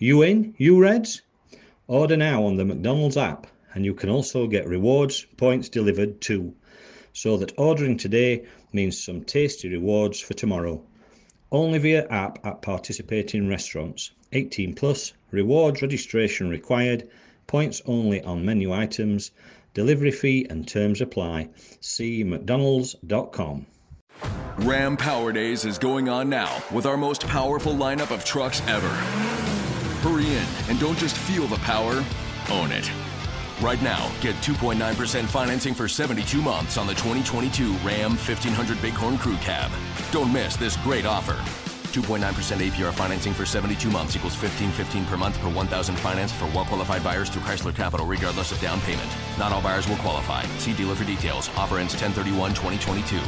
you in, you Reds? Order now on the McDonald's app, and you can also get rewards points delivered too. So that ordering today means some tasty rewards for tomorrow. Only via app at participating restaurants. 18 plus, rewards registration required, points only on menu items, delivery fee and terms apply. See mcdonalds.com. Ram Power Days is going on now with our most powerful lineup of trucks ever. Hurry in and don't just feel the power, own it. Right now, get 2.9% financing for 72 months on the 2022 Ram 1500 Bighorn Crew Cab. Don't miss this great offer. 2.9% APR financing for 72 months equals 1515 per month per 1000 financed for well-qualified buyers through Chrysler Capital regardless of down payment. Not all buyers will qualify. See dealer for details. Offer ends 1031-2022.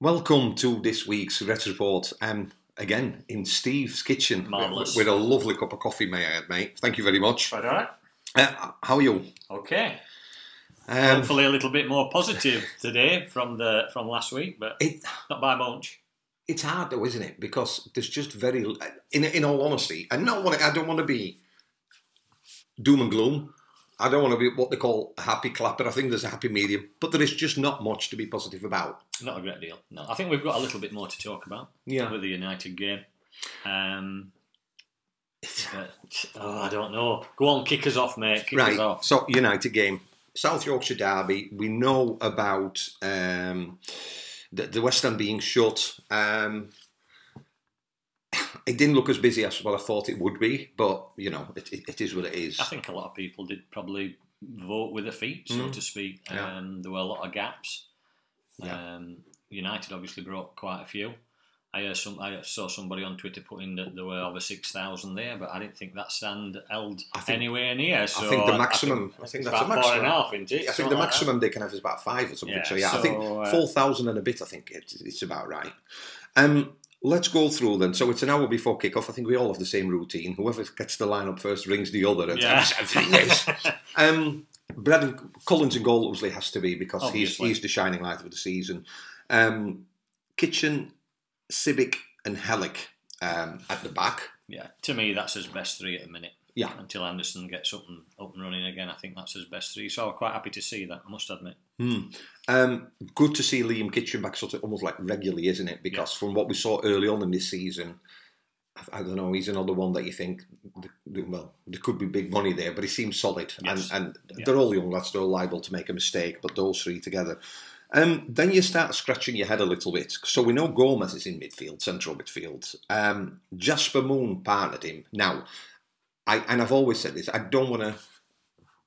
Welcome to this week's Red Report. Um, again, in Steve's kitchen Marvellous. with a lovely cup of coffee, may I add, mate. Thank you very much. Quite all right. Uh, how are you? Okay. Um, Hopefully a little bit more positive today from the from last week, but it, not by much. it's hard though, isn't it? Because there's just very, in, in all honesty, and not want I don't want to be doom and gloom. I don't want to be what they call a happy clapper. I think there's a happy medium, but there is just not much to be positive about. Not a great deal. No, I think we've got a little bit more to talk about. Yeah. With the United game. Um, but, oh, I don't know. Go on, kick us off, mate. Kick us Right. off. So United game, South Yorkshire derby. We know about um, the, the West End being shut. Um, it didn't look as busy as what I thought it would be, but you know, it, it, it is what it is. I think a lot of people did probably vote with their feet, so Mm. to speak. Yeah. Um, there were a lot of gaps. Yeah. Um, United obviously brought quite a few. I, some, I saw somebody on Twitter putting that there were over 6,000 there, but I didn't think that stand held think- anywhere near. So I think the maximum. I think, it's that's the about maximum. four and a half, isn't it? I think the like that. maximum they can have is about five or something. Yeah, so yeah, I think uh, four thousand and a bit. I think it's, it's about right. Um, let's go through then. So it's an hour before kickoff. I think we all have the same routine. Whoever gets the line up first rings the other. And Yeah. yes. um, Brad Collins and goal obviously has to be because he's he's the shining light of the season. Um, Kitching, Sibbick, and Helik um, at the back. Yeah, to me, that's his best three at the minute. Yeah. Until Andersen gets up and up and running again, I think that's his best three. So I'm quite happy to see that. I must admit. Hmm. Um, good to see Liam Kitching back, sort of almost like regularly, isn't it? Because from what we saw early on in this season, I, I don't know, he's another one that you think, th- th- well, there could be big money there, but he seems solid, Yes. and and Yeah. they're all young lads, they're all liable to make a mistake, but those three together. Um, then you start scratching your head a little bit. So we know Gomes is in midfield, central midfield. Um, Jasper Moon partnered him. Now, I and I've always said this. I don't want to.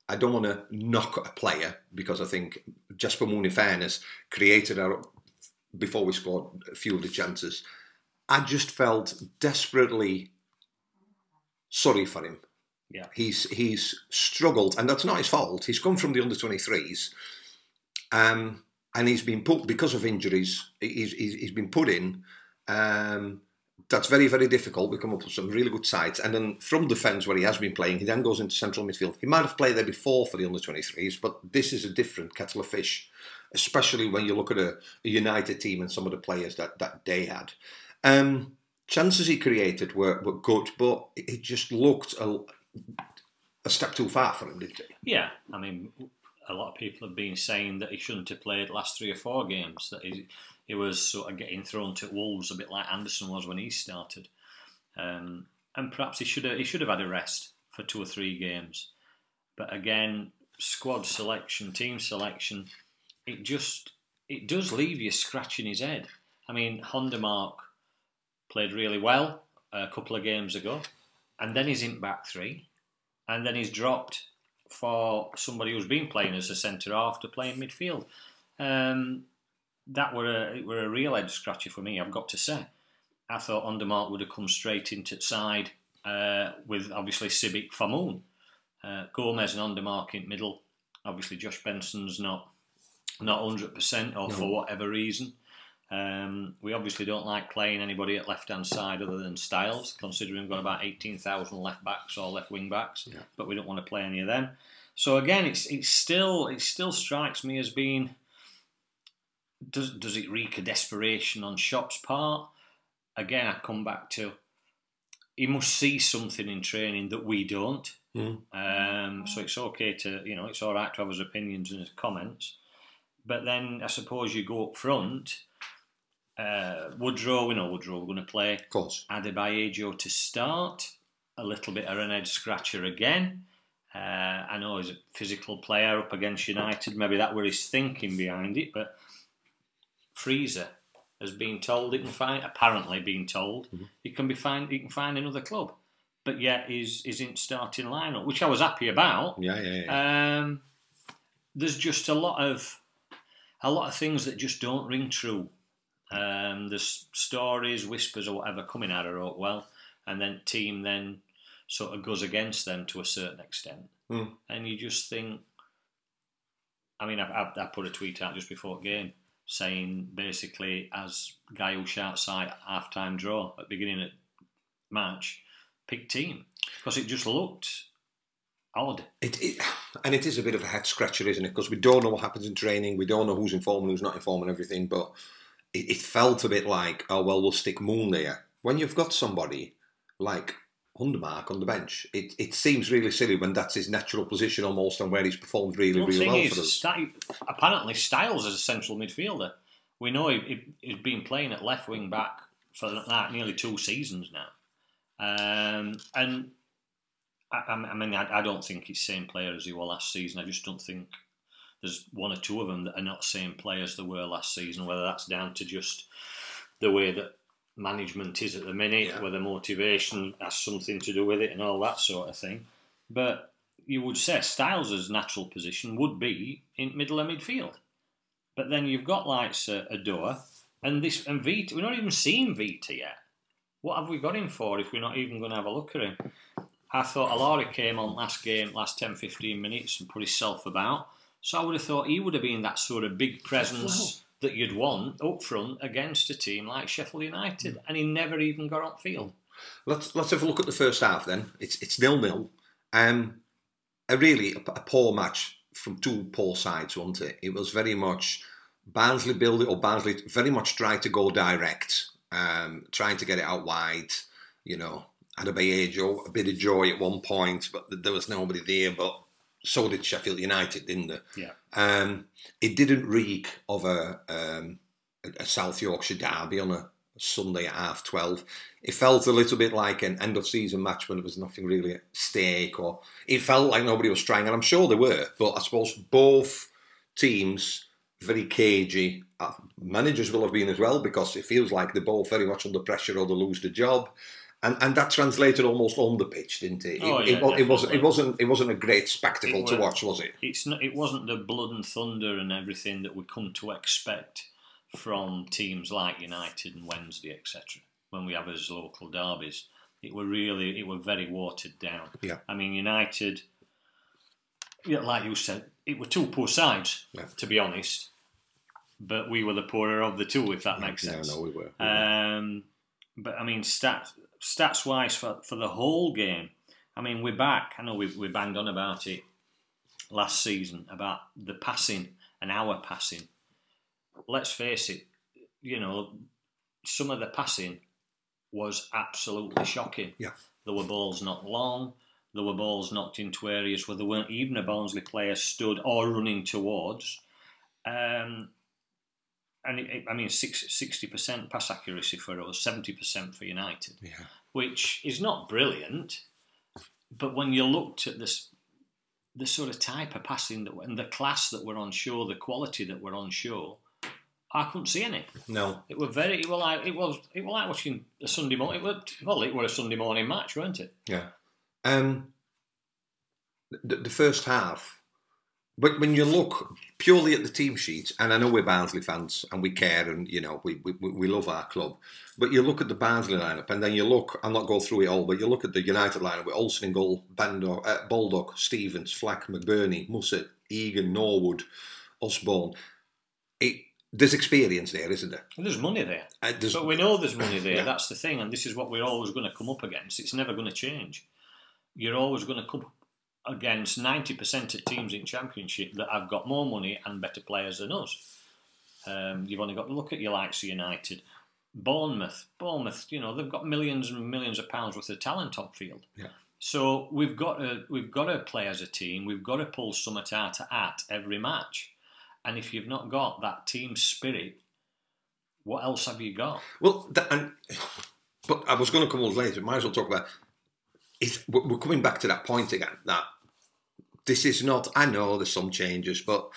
I don't want to knock a player because I think Jasper Moon, in fairness, created our before we scored a few of the chances. I just felt desperately sorry for him. Yeah. He's he's struggled, and that's not his fault. He's come from the under twenty threes, um, and he's been put because of injuries. He's he's, he's been put in. Um, that's very very difficult. We come up with some really good sides, and then from defence where he has been playing, he then goes into central midfield. He might have played there before for the under twenty threes, but this is a different kettle of fish, especially when you look at a, a United team and some of the players that that they had. Um, chances he created were, were good, but it just looked a, a step too far for him, didn't he? Yeah, I mean, a lot of people have been saying that he shouldn't have played the last three or four games. That he was sort of getting thrown to wolves a bit like Andersen was when he started, um, and perhaps he should have he should have had a rest for two or three games. But again, squad selection, team selection, it just it does leave you scratching his head. I mean, Hondermarck played really well a couple of games ago, and then he's in back three, and then he's dropped for somebody who's been playing as a centre half to play in midfield. Um, that were a it were a real head scratcher for me. I've got to say, I thought Hondermarck would have come straight into side uh, with obviously Sibbick Famoon, uh, Gomes and Hondermarck in middle. Obviously, Josh Benson's not not hundred percent, or No. for whatever reason. Um, we obviously don't like playing anybody at left hand side other than Styles, considering we've got about eighteen thousand left backs or left wing backs, but we don't want to play any of them. So again, it's it's still it still strikes me as being does does it reek of desperation on Schopp's part? Again, I come back to he must see something in training that we don't. Mm. Um, so it's okay to you know it's all right to have his opinions and his comments, but then I suppose you go up front. Uh, Woodrow, we know Woodrow, going to play. Of course. Adebayo to start. A little bit of an head scratcher again. Uh, I know he's a physical player up against United. Maybe that were his thinking behind it. But Frieser has been told he can find. Apparently, been told he can be find. He can find another club. But yet, he's he's in starting lineup, which I was happy about. Yeah, yeah, yeah. Um, there's just a lot of a lot of things that just don't ring true. Um, there's stories, whispers, or whatever coming out of Oakwell, and then team then sort of goes against them to a certain extent, Mm. and you just think. I mean, I, I, I put a tweet out just before the game saying basically, as who shouts out half time draw at the beginning of match, pick team because it just looked odd. It, it, and it is a bit of a head scratcher, isn't it? Because we don't know what happens in training. We don't know who's in form and who's not in form and everything. But it, it felt a bit like, oh, well, we'll stick Moon there. When you've got somebody like Hondermarck on the bench, it, it seems really silly when that's his natural position almost and where he's performed really, One really well is, for us. Sty- apparently Styles is a central midfielder. We know he, he, he's been playing at left wing back for like nearly two seasons now, um, and I, I mean I, I don't think he's the same player as he was last season. I just don't think there's one or two of them that are not the same players they were last season. Whether that's down to just the way that management is at the minute, whether motivation has something to do with it, and all that sort of thing. But you would say Styles' natural position would be in middle and midfield. But then you've got like uh, Adore and this and Vita. We're not even seeing Vita yet. What have we got him for if we're not even going to have a look at him? I thought Oulare came on last game, last 10 15 minutes, and put himself about. So I would have thought he would have been that sort of big presence that you'd want up front against a team like Sheffield United. And he never even got on field. Let's let's have a look at the first half then. It's it's nil nil. Um, a really a, a poor match from two poor sides, wasn't it? It was very much Barnsley build it or Barnsley very much tried to go direct, um, trying to get it out wide. You know, Adebayo, a bit of joy at one point, but there was nobody there. But so did Sheffield United, didn't they? Yeah. Um, it didn't reek of a, um, a, South Yorkshire derby on a Sunday at half twelve. It felt a little bit like an end of season match when there was nothing really at stake, or it felt like nobody was trying, and I'm sure they were. But I suppose both teams very cagey. Uh, managers will have been as well because it feels like they're both very much under pressure or they lose the job. And, and that translated almost on the pitch, didn't it? Oh, it, yeah, it, wa- it wasn't. It wasn't. It wasn't a great spectacle to watch, was it? It's not. It wasn't the blood and thunder and everything that we come to expect from teams like United and Wednesday, etc. When we have as local derbies, it were really it were very watered down. Yeah. I mean, United, yeah, like you said, it were two poor sides, Yeah. to be honest. But we were the poorer of the two, if that makes Yeah, sense. no, we were. we were. Um, but I mean, stats stats wise for, for the whole game, I mean, we're back. I know we we banged on about it last season about the passing and our passing. Let's face it, you know, some of the passing was absolutely shocking. Yeah. There were balls not long. There were balls knocked into areas where there weren't even a Barnsley player stood or running towards. Um, and it, it- I mean, sixty percent pass accuracy for us, seventy percent for United, Yeah. which is not brilliant. But when you looked at this, the sort of type of passing that and the class that were on show, the quality that were on show, I couldn't see any. No. It was very. It like it was. It was like watching a Sunday morning. It was, well, it were a Sunday morning match, weren't it? Yeah. Um, the, the first half, but when you look purely at the team sheet, and I know we're Barnsley fans and we care and you know we, we, we love our club, but you look at the Barnsley lineup and then you look, I'm not going through it all, but you look at the United lineup with Olsen in goal, Bandor, uh, Baldock, Stevens, Fleck, McBurnie, Mussett, Egan, Norwood, Osborn. It, there's experience there, isn't there? There's money there. Uh, there's- But we know there's money there. Yeah. That's the thing, and this is what we're always going to come up against. It's never going to change. You're always going to come up against 90% of teams in Championship that have got more money and better players than us. Um, you've only got to look at your likes of United. Bournemouth, Bournemouth, you know, they've got millions and millions of pounds worth of talent on field. Yeah. So we've got to we've got to play as a team. We've got to pull something out at every match. And if you've not got that team spirit, what else have you got? Well, that, and but I was going to come on later. Might as well talk about. It, we're we're coming back to that point again. That this is not. I know there's some changes, but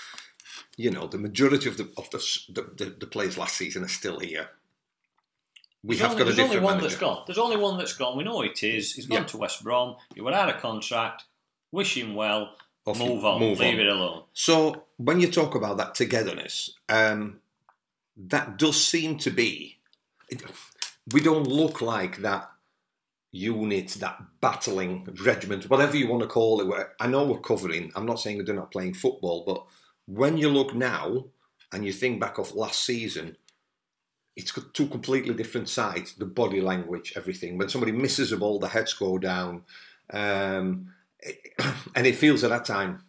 you know the majority of the of the the, the, the players last season are still here. We There's have only, got a there's only one manager. that's gone. There's only one that's gone. We know it is. He's gone Yeah. to West Brom. You were out of contract. Wish him well. Off move on. move leave on. it alone. So when you talk about that togetherness, um, that does seem to be. It, we don't look like that unit, that battling regiment, whatever you want to call it. I know we're covering. I'm not saying they're not playing football, but when you look now and you think back of last season, it's got two completely different sides. The body language, everything. When somebody misses a ball, the heads go down, um, and it feels at that time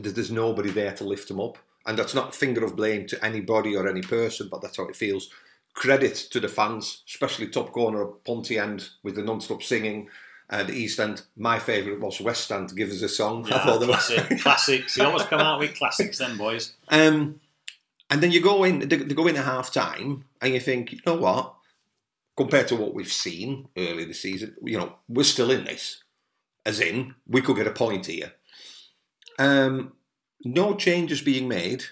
that there's nobody there to lift them up. And that's not finger of blame to anybody or any person, but that's how it feels. Credit to the fans, especially top corner of Ponty End with the non-stop singing. Uh, the East End, my favourite was West End. Give us a song. I Yeah, thought they were- classic, classics. You always come out with classics, then boys. Um, and then you go in, they, they go in at half time, and you think, you know what? Compared to what we've seen early this season, you know, we're still in this. As in, we could get a point here. Um, no changes being made,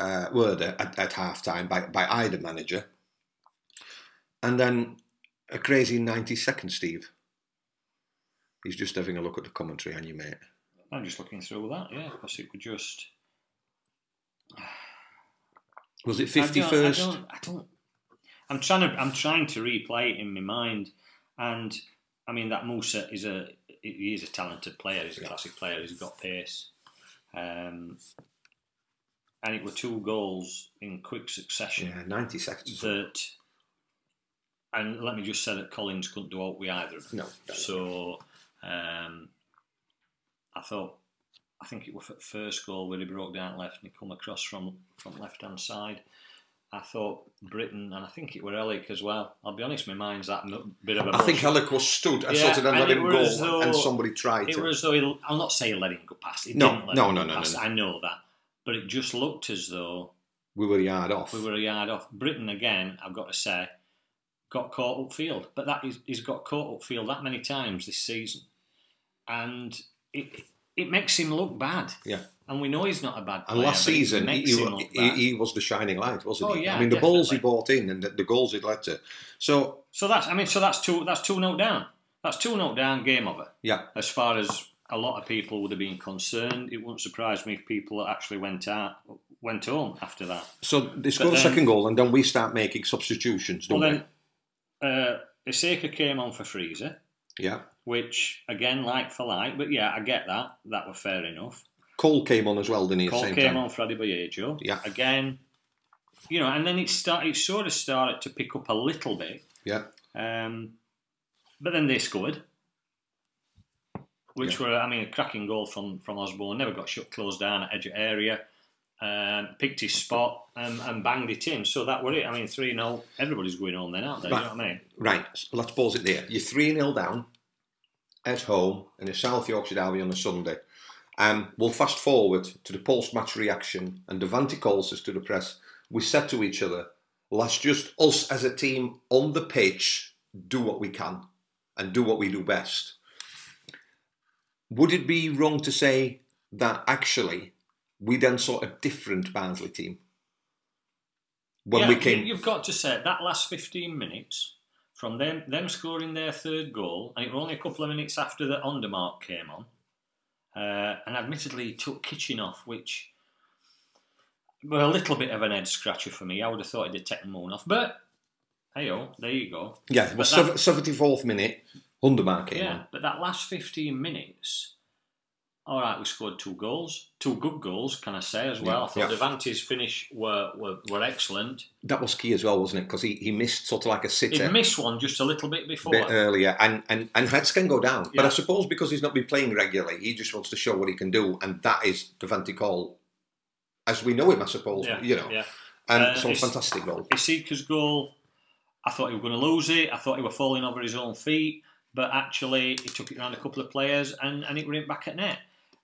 uh, were there at, at half time by, by either manager. And then a crazy 90 seconds, Steve. He's just having a look at the commentary on you, mate. I'm just looking through that, yeah, because it could just. Was it I 50 don't- I don't, I don't. I'm trying to. I'm trying to replay it in my mind, and I mean that Musa is a. He is a talented player. He's a classic player. He's got pace, um, and it were two goals in quick succession. Yeah, 90 seconds. that, and let me just say that Collins couldn't do out with either of them. No. So, um, I thought, I think it was at first goal where he broke down left and he come across from from left hand side. I thought Brittain, and I think it were Helik as well. I'll be honest, my mind's that bit of a. I think mush. Alec was stood and Yeah, sort of let him go, though- and somebody tried It was though he, I'll not say he let him go past. He No, no, no, no, no, no. I know that, but it just looked as though we were a yard off. we were a yard off. Brittain again, I've got to say, got caught upfield, but that is he's got caught upfield that many times this season, and it it makes him look bad. Yeah. And we know he's not a bad player. And last season, he, he, he, he was the shining light, wasn't Oh, he? yeah, I mean, the balls he definitely. brought in and the, the goals he led to. So, So that's I mean, so that's two that's two note down. That's two note down. Game over. yeah, As far as a lot of people would have been concerned, it wouldn't surprise me if people actually went out went home after that. so they score the second goal, and then we start making substitutions, don't Well, then uh, Iseka came on for Frieser. Yeah. which again, like for like, but yeah, I get that. That were fair enough. Cole came on as well, didn't he? Cole same came time? on for Adebayo. Yeah. Again, you know, and then it start, it sort of started to pick up a little bit. Yeah. Um, but then they scored, which were, I mean, a cracking goal from from Osborn. Never got shut closed down at edge of area. Um, picked his spot and, and banged it in. So that were it. I mean, 3 0, everybody's going on then, aren't they? You Right. know what I mean? Right, let's pause it there. You're 3 0 down, at home in a South Yorkshire derby on a Sunday. Um, we'll fast forward to the post-match reaction, and Devante calls us to the press. We said to each other, "Let's just us as a team on the pitch do what we can and do what we do best." Would it be wrong to say that actually we then saw a different Barnsley team when yeah, we came? You've got to say that last 15 minutes from them them scoring their third goal, and it was only a couple of minutes after that undermark came on. Uh, and admittedly, he took Kitching off, which well, a little bit of an head scratcher for me. I would have thought he'd have taken Moon off, but hey, oh, there you go. Yeah, well, seventy fourth minute, Hondermarck came yeah, on. but that last 15 minutes, all right, we scored two goals, two good goals, can I say as well? Yeah, I thought yeah. Devante's finish were, were, were excellent. That was key as well, wasn't it? Because he, he missed sort of like a sitter. He missed one just a little bit before. bit earlier, and and and heads can go down. But I suppose because he's not been playing regularly, he just wants to show what he can do, and that is Devante Cole, as we know him, I suppose. Yeah, you know, yeah. and Uh, so fantastic goal. Iseka's goal, I thought he was going to lose it. I thought he was falling over his own feet, but actually he took it around a couple of players and, and it went back at net.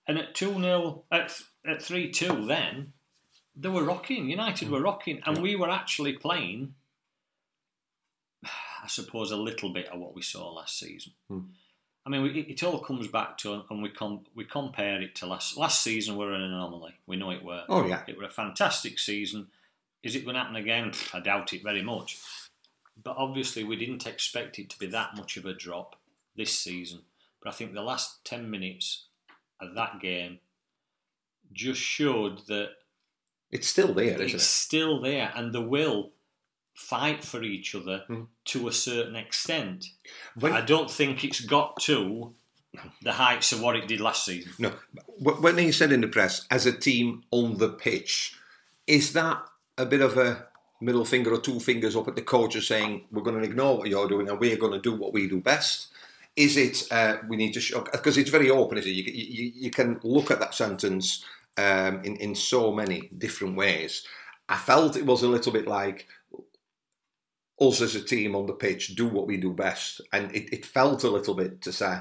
And at 2 0, at, at 3 2, then they were rocking. United were rocking, and we were actually playing, I suppose, a little bit of what we saw last season. Hmm. I mean, we, it, it all comes back to, and we com- we compare it to last last season. We're an anomaly. We know it were. Oh, yeah. it were a fantastic season. Is it going to happen again? I doubt it very much. But obviously, we didn't expect it to be that much of a drop this season. But I think the last ten minutes of that game just showed that It's still there, it's isn't it? still there, and they will fight for each other Hmm. to a certain extent. When- I don't think it's got to the heights of what it did last season. No, when he said in the press, as a team on the pitch, is that a bit of a middle finger or two fingers up at the coaches saying we're going to ignore what you're doing and we're going to do what we do best? Is it uh, we need to show because it's very open, is it? You, you, you can look at that sentence um, in in so many different ways. I felt it was a little bit like us as a team on the pitch do what we do best, and it, it felt a little bit to say,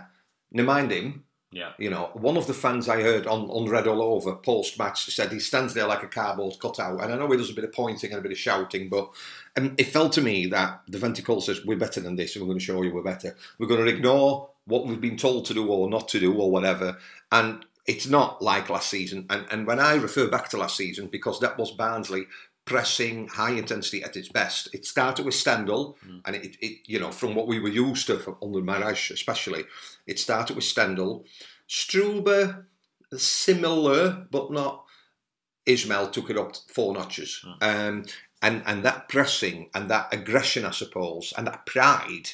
never mind him. Yeah. You know, one of the fans I heard on, on Red All Over post match said he stands there like a cardboard cutout. And I know he does a bit of pointing and a bit of shouting, but um, it felt to me that the Venticle says, We're better than this and we're going to show you we're better. We're going to ignore what we've been told to do or not to do or whatever. And it's not like last season. And, and when I refer back to last season, because that was Barnsley pressing high intensity at its best. It started with Stendel, and it, it, you know, from what we were used to from under Maraj especially, it started with Stendel. Struber, similar, but not. Ismaël took it up four notches. Um, and, and that pressing and that aggression, I suppose, and that pride,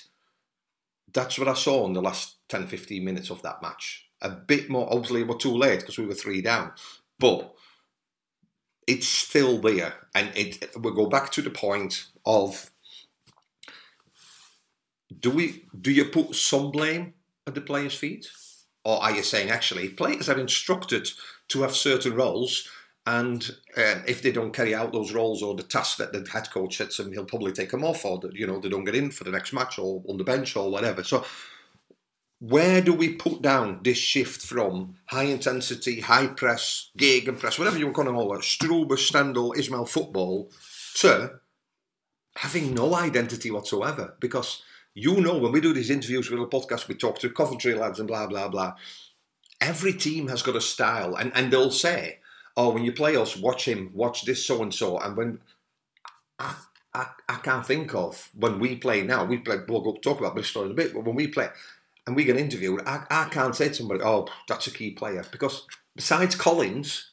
that's what I saw in the last 10, 15 minutes of that match. A bit more, obviously, we're too late because we were three down. But it's still there. And it we'll go back to the point of do we do you put some blame at the players' feet? Or are you saying actually players are instructed to have certain roles and uh, if they don't carry out those roles or the tasks that the head coach sets them, he'll probably take them off or that you know they don't get in for the next match or on the bench or whatever. So where do we put down this shift from high intensity, high press, gig and press, whatever you want to call it, Struber, Stendel, Ismaël football, to having no identity whatsoever? Because you know, when we do these interviews with a podcast, we talk to Coventry lads and blah, blah, blah. Every team has got a style, and, and they'll say, oh, when you play us, watch him, watch this so and so. And when I, I, I can't think of when we play now, we play, we'll go talk about Bristol in a bit, but when we play and we get interviewed, I, I can't say to somebody, oh, that's a key player. Because besides Collins,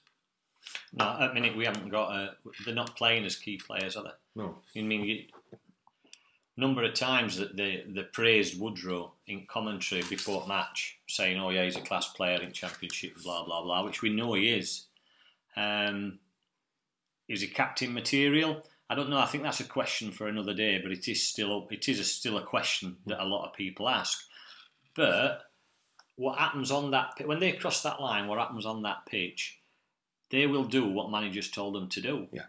No, at the minute we haven't got. A, they're not playing as key players, are they? no. I mean, you, number of times that they, they praised Woodrow in commentary before a match, saying, "Oh yeah, he's a class player in Championship," blah blah blah, which we know he is. Um, is he captain material? I don't know. I think that's a question for another day, but it is still it is a, still a question that a lot of people ask. But what happens on that when they cross that line? What happens on that pitch? They will do what managers told them to do. Yeah.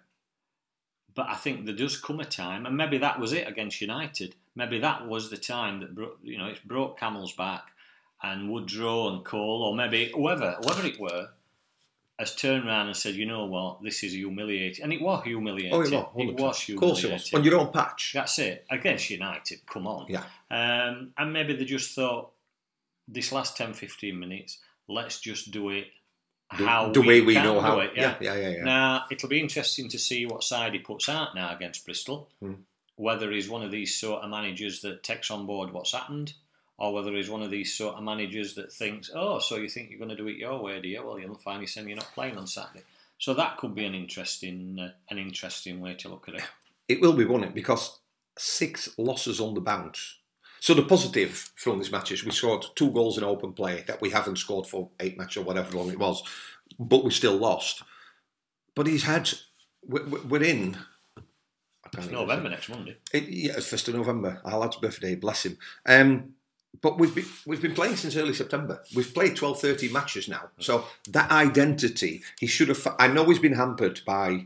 But I think there does come a time, and maybe that was it against United. Maybe that was the time that you know it's broke Camel's back, and Woodrow and Cole, or maybe whoever, whoever it were, has turned around and said, you know what, this is humiliating. And it was humiliating. Oh, it was. It 100%. was Of course it humiliating. was. On your own patch. That's it. Against United, come on. Yeah. Um, and maybe they just thought, this last 10, 15 minutes, let's just do it The- how the way we know do how. it. Yeah, yeah, yeah, yeah. Now, it'll be interesting to see what side he puts out now against Bristol. Hmm. Whether he's one of these sort of managers that takes on board what's happened, or whether he's one of these sort of managers that thinks, oh, so you think you're going to do it your way, do you? Well, you'll find yourself you're not playing on Saturday. So that could be an interesting, uh, an interesting way to look at it. It will be, won't it? Because six losses on the bounce. So the positive from this match is we scored two goals in open play that we haven't scored for eight matches or whatever long it was, but we still lost. But he's had we- we- we're in. It's November next Monday. It, yeah, it's first of November. Our lad's birthday, bless him. Um, but we've been, we've been playing since early September. We've played 12, 13 matches now. So that identity, he should have. I know he's been hampered by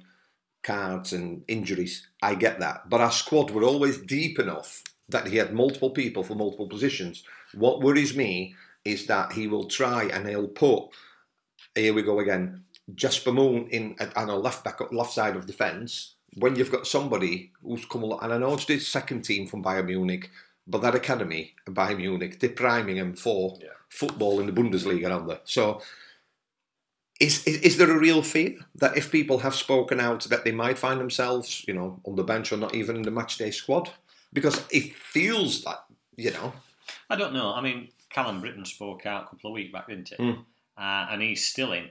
cards and injuries. I get that. But our squad were always deep enough that he had multiple people for multiple positions. What worries me is that he will try and he'll put. Here we go again. Jasper Moon in at on a left back left side of defence. When you've got somebody who's come along, and I know it's the second team from Bayern Munich, but that academy Bayern Munich, they're priming him for football in the Bundesliga, aren't they? So is, is is there a real fear that if people have spoken out that they might find themselves, you know, on the bench or not even in the matchday squad? Because it feels that, you know, I don't know. I mean, Callum Brittain spoke out a couple of weeks back, didn't he? Mm. Uh, and he's still in,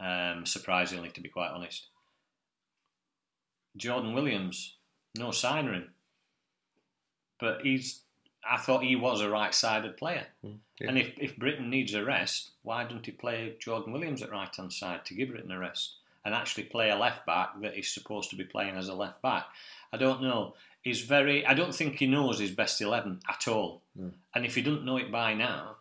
um, surprisingly, to be quite honest. Jordan Williams, no sign of him. But he's, I thought he was a right sided player. Mm, yeah. And if, if Brittain needs a rest, why don't he play Jordan Williams at right hand side to give Brittain a rest? And actually play a left back that he's supposed to be playing as a left back. I don't know. He's very. I don't think he knows his best eleven at all. And if he doesn't know it by now,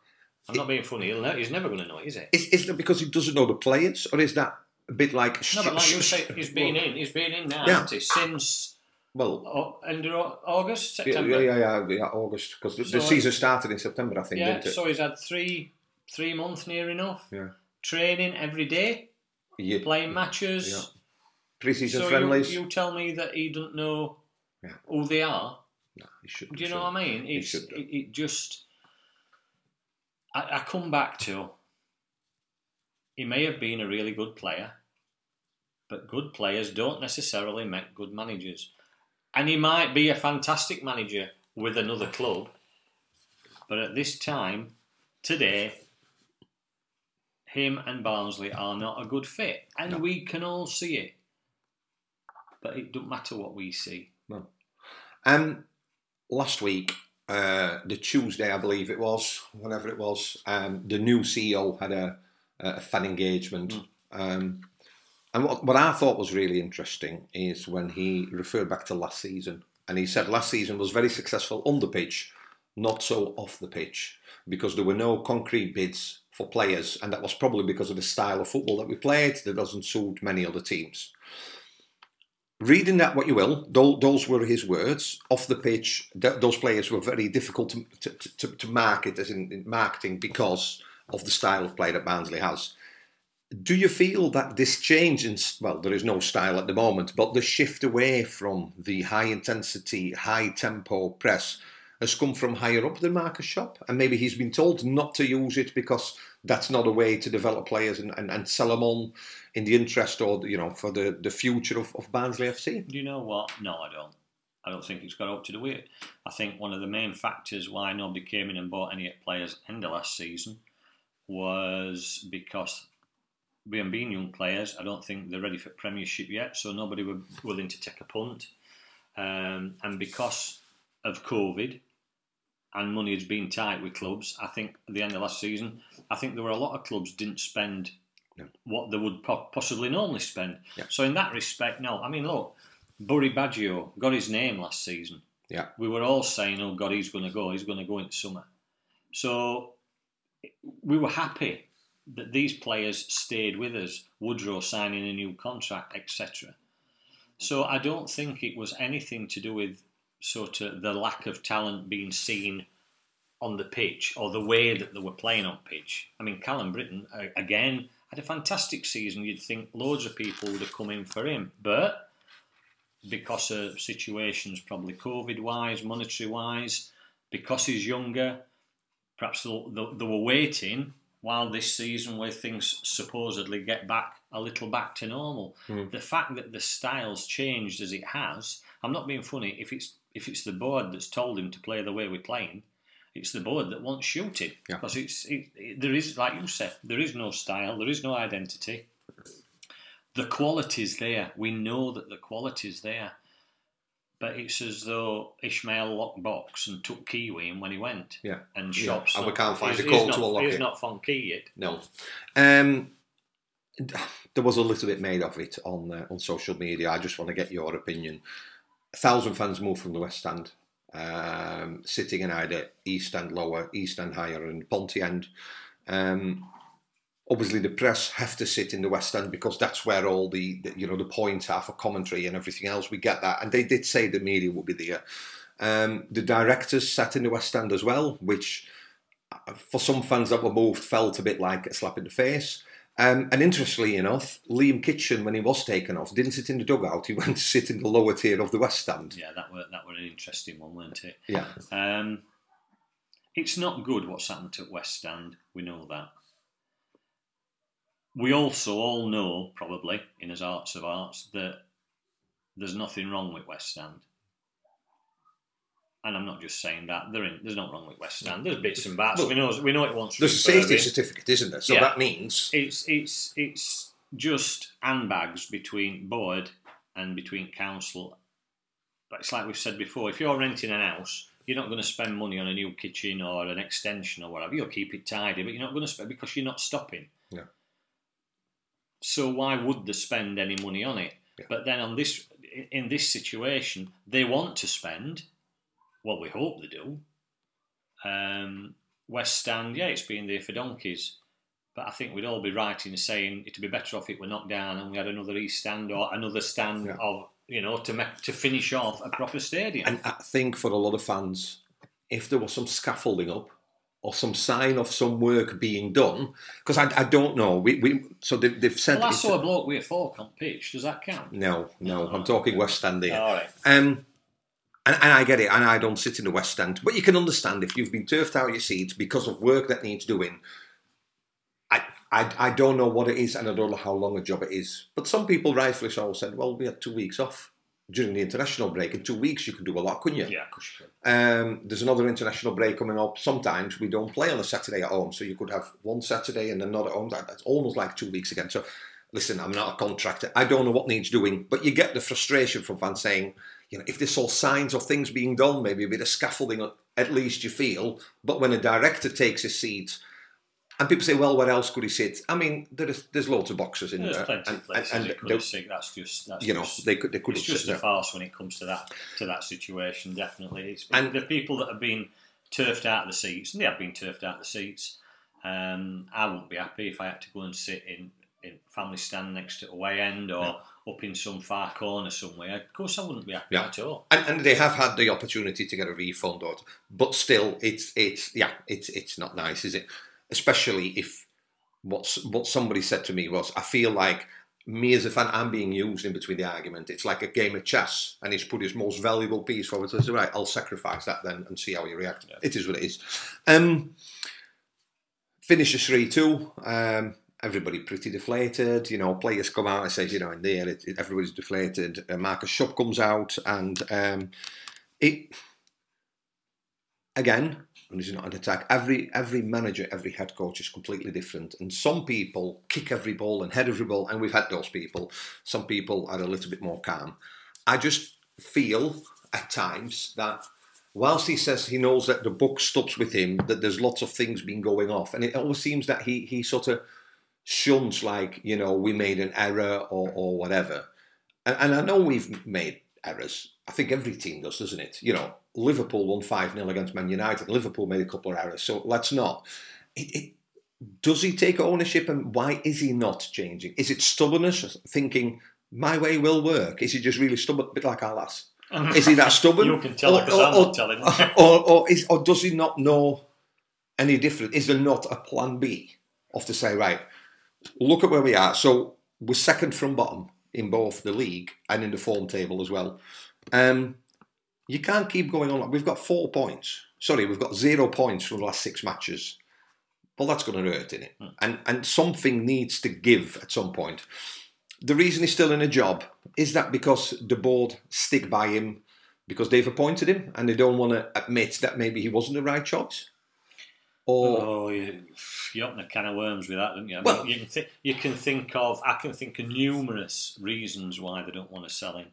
I'm not being funny. He'll know, he's never going to know, it, is he? is, is that because he doesn't know the players, or is that a bit like? No, but like you say, he's been in. He's been in now, Yeah. Since Well, oh, end of August, September. yeah, yeah, yeah, yeah, August because the, the season started in September, I think, Yeah, didn't it? so he's had three three months near enough. yeah, Training every day, yeah. playing matches. Yeah. Pre-season So friendlies. you, you tell me that he doesn't know Yeah. who they are. No, he should. Do you know what I mean? He It's, should it, it just. I, I come back to. He may have been a really good player, but good players don't necessarily make good managers. And he might be a fantastic manager with another club, but at this time, today, him and Barnsley are not a good fit, and we can all see it. But it doesn't matter what we see. No. Um, last week, uh, the Tuesday, I believe it was, whenever it was, um, the new CEO had a, a fan engagement. Um, and what, what I thought was really interesting is when he referred back to last season. And he said last season was very successful on the pitch, not so off the pitch, because there were no concrete bids for players. And that was probably because of the style of football that we played that doesn't suit many other teams reading that what you will, those were his words. Off the pitch, those players were very difficult to, to, to, to market as in, in marketing because of the style of play that Barnsley has. Do you feel that this change in, well, there is no style at the moment, but the shift away from the high intensity, high tempo press has come from higher up the Markus Schopp? And maybe he's been told not to use it because that's not a way to develop players and, and, and sell them on in the interest or, you know, for the, the future of, of Barnsley FC? Do you know what? No, I don't. I don't think it's got up to the weight. I think one of the main factors why nobody came in and bought any players in the last season was because being being young players, I don't think they're ready for Premiership yet, so nobody were willing to take a punt. Um, and because of COVID and money has been tight with clubs, I think at the end of last season, I think there were a lot of clubs didn't spend what they would possibly normally spend. Yeah. So in that respect, no. I mean, look, Burry Baggio got his name last season. Yeah. We were all saying, "Oh God, he's going to go. He's going to go into summer." So we were happy that these players stayed with us. Woodrow signing a new contract, etc. So I don't think it was anything to do with sort of the lack of talent being seen on the pitch or the way that they were playing on pitch. I mean, Callum Brittain again had a fantastic season. You'd think loads of people would have come in for him, but because of situations, probably COVID wise, monetary wise, because he's younger, perhaps they were waiting while this season where things supposedly get back a little back to normal. Hmm. The fact that the style's changed as it has, I'm not being funny. If it's if it's the board that's told him to play the way we're playing, it's the board that wants shooting Yeah. because it's it, it, there is like you said there is no style, there is no identity. The quality's there. We know that the quality's there. But it's as though Ismaël locked box and took Kiwi in when he went. Yeah. And Yeah, shops. and we can't find he's- a he's to unlock He's it. not found key yet. No. Um, there was a little bit made of it on uh, on social media. I just want to get your opinion. A thousand fans moved from the West Stand, um, sitting in either East End lower, East End higher, and Ponty End. Um, obviously, the press have to sit in the West End because that's where all the, the you know the points are for commentary and everything else. We get that, and they did say the media would be there. Um, the directors sat in the West End as well, which for some fans that were moved felt a bit like a slap in the face. Um, and interestingly enough, Liam Kitching, when he was taken off, didn't sit in the dugout. He went to sit in the lower tier of the West Stand. Yeah, that were that were an interesting one, weren't it? Yeah. Um, it's not good what's happened at West Stand. We know that. We also all know, probably in his arts of arts, that there's nothing wrong with West Stand. And I'm not just saying that. There ain't, there's nothing wrong with West Stand. There's bits and bats. Look, we know we know it wants. There's a safety certificate, isn't there? So Yeah. that means It's it's it's just handbags between board and between council. But it's like we've said before, if you're renting an house, you're not going to spend money on a new kitchen or an extension or whatever. You'll keep it tidy, but you're not going to spend because you're not stopping. Yeah. So why would they spend any money on it? Yeah. But then on this in this situation, they want to spend. Well, we hope they do. Um, West Stand, yeah, it's been there for donkeys. But I think we'd all be right in saying it'd be better off if it were knocked down and we had another East Stand or another stand Yeah. of you know to make to finish off a proper stadium. And I think for a lot of fans, if there was some scaffolding up or some sign of some work being done, because I, I don't know, we, we so they, they've said well, I saw a bloke with a fork on pitch. Does that count? no, no, No. I'm talking West Stand here. All right. Um, and, and I get it, and I don't sit in the West End, but you can understand if you've been turfed out your seats because of work that needs doing. I, I, I don't know what it is, and I don't know how long a job it is. But some people, rightfully so, said, "Well, we had two weeks off during the international break. In two weeks, you could do a lot, couldn't you?" Yeah, of course you. Um, there's another international break coming up. Sometimes we don't play on a Saturday at home, so you could have one Saturday and another at home. That, that's almost like two weeks again. So, listen, I'm not a contractor. I don't know what needs doing, but you get the frustration from fans saying, you know, if there's all signs of things being done, maybe a bit of scaffolding, at least you feel. But when a director takes his seat, and people say, well, what else could he sit? I mean, there's there's loads of boxes in There's there, plenty and, of places and, and could they- have. That's just that's you know, just, they could they could it's just sit a there. farce when it comes to that to that situation. Definitely, it's And- the people that have been turfed out of the seats, and they have been turfed out of the seats. Um, I wouldn't be happy if I had to go and sit in, in family stand next to away end or up in some far corner somewhere. Of course, I wouldn't be happy Yeah. at all. and, and they have had the opportunity to get a refund, or, but still, it's it's yeah, it's it's not nice, is it? Especially if what what somebody said to me was, I feel like me as a fan, I'm being used in between the argument. It's like a game of chess, and he's put his most valuable piece forward. So right, I'll sacrifice that then and see how you react. It is what it is. Um, finishes three two. Um, everybody pretty deflated. You know, players come out and say, you know, in there, it, it- everybody's deflated. Uh, Markus Schopp comes out, and um, it again. And it's not an attack. Every every manager, every head coach is completely different, and some people kick every ball and head every ball, and we've had those people. Some people are a little bit more calm. I just feel at times that whilst he says he knows that the book stops with him, that there's lots of things been going off, and it always seems that he he sort of shuns like you know we made an error or or whatever. And, and I know we've made errors. I think every team does, doesn't it? You know, Liverpool won five 0 against Man United. Liverpool made a couple of errors, so let's not. It, it, does he take ownership, and why is he not changing? Is it stubbornness, thinking my way will work? Is he just really stubborn, a bit like our lass? Is he that stubborn? You can tell Or- because or- I'm or- telling. or, or, is, or does he not know any different? Is there not a plan B of to say, right, look at where we are. So we're second from bottom in both the league and in the form table as well. Um, you can't keep going on. We've got four points. Sorry, we've got zero points from the last six matches. Well, that's going to hurt, isn't it? Hmm. And and something needs to give at some point. The reason he's still in a job is that because the board stick by him because they've appointed him and they don't want to admit that maybe he wasn't the right choice. Or Oh, you, you open a can of worms with that, don't you? I mean, Well- you, can th- you can think of, I can think of numerous reasons why they don't want to sell him.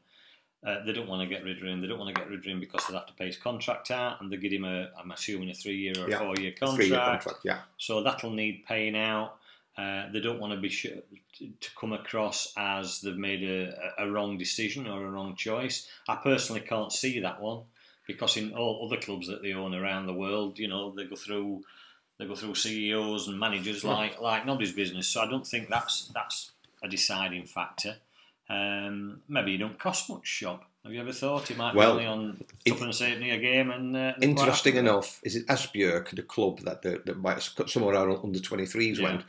Uh, they don't want to get rid of him. They don't want to get rid of him because they'll have to pay his contract out, and they give him a, I'm assuming, a three-year or Yeah, four-year three-year contract. contract, yeah. So that'll need paying out. Uh, they don't want to be sure to come across as they've made a, a wrong decision or a wrong choice. I personally can't see that one because in all other clubs that they own around the world, you know, they go through they go through CEOs and managers like like nobody's business. So I don't think that's that's a deciding factor. Um, maybe you don't cost much Schopp. Have you ever thought he might Well, be only on tuppence halfpenny a game? And uh, interesting enough, is it Esbjerg, the club that the, the might- somewhere around under 23s Yeah. went?